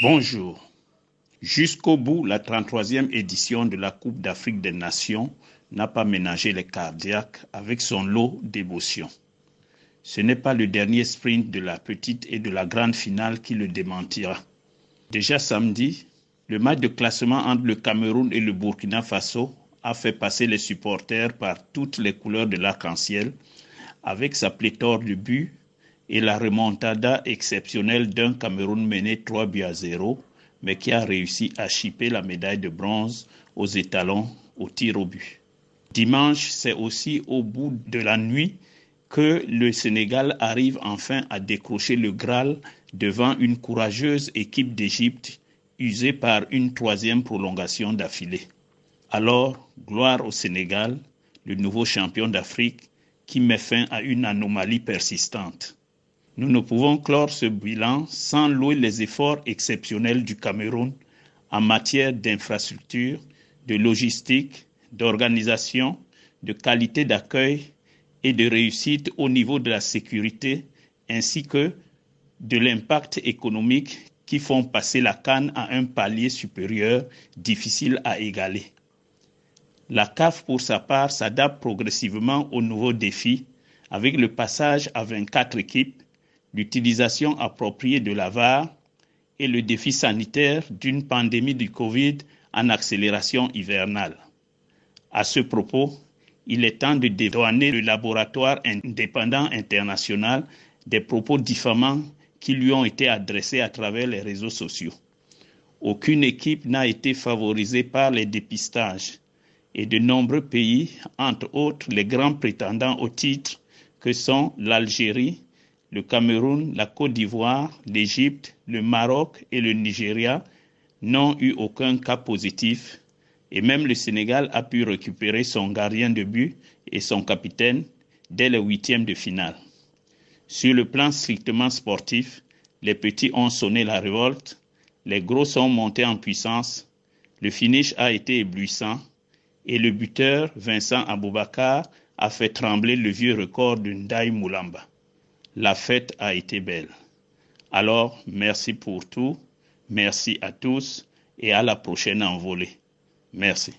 Bonjour. Jusqu'au bout, la 33e édition de la Coupe d'Afrique des Nations n'a pas ménagé les cardiaques avec son lot d'émotions. Ce n'est pas le dernier sprint de la petite et de la grande finale qui le démentira. Déjà samedi, le match de classement entre le Cameroun et le Burkina Faso a fait passer les supporters par toutes les couleurs de l'arc-en-ciel avec sa pléthore de buts et la remontada exceptionnelle d'un Cameroun mené 3 buts à 0, mais qui a réussi à chipper la médaille de bronze aux étalons au tir au but. Dimanche, c'est aussi au bout de la nuit que le Sénégal arrive enfin à décrocher le Graal devant une courageuse équipe d'Égypte usée par une troisième prolongation d'affilée. Alors, gloire au Sénégal, le nouveau champion d'Afrique, qui met fin à une anomalie persistante. Nous ne pouvons clore ce bilan sans louer les efforts exceptionnels du Cameroun en matière d'infrastructure, de logistique, d'organisation, de qualité d'accueil et de réussite au niveau de la sécurité, ainsi que de l'impact économique qui font passer la canne à un palier supérieur difficile à égaler. La CAF, pour sa part, s'adapte progressivement aux nouveaux défis avec le passage à 24 équipes l'utilisation appropriée de la VAR et le défi sanitaire d'une pandémie du Covid en accélération hivernale. À ce propos, il est temps de dédouaner le laboratoire indépendant international des propos diffamants qui lui ont été adressés à travers les réseaux sociaux. Aucune équipe n'a été favorisée par les dépistages et de nombreux pays, entre autres les grands prétendants au titre que sont l'Algérie, le Cameroun, la Côte d'Ivoire, l'Égypte, le Maroc et le Nigeria n'ont eu aucun cas positif et même le Sénégal a pu récupérer son gardien de but et son capitaine dès le huitième de finale. Sur le plan strictement sportif, les petits ont sonné la révolte, les gros sont montés en puissance, le finish a été éblouissant et le buteur Vincent Aboubakar a fait trembler le vieux record de Ndaï Moulamba la fête a été belle. Alors, merci pour tout, merci à tous et à la prochaine envolée. Merci.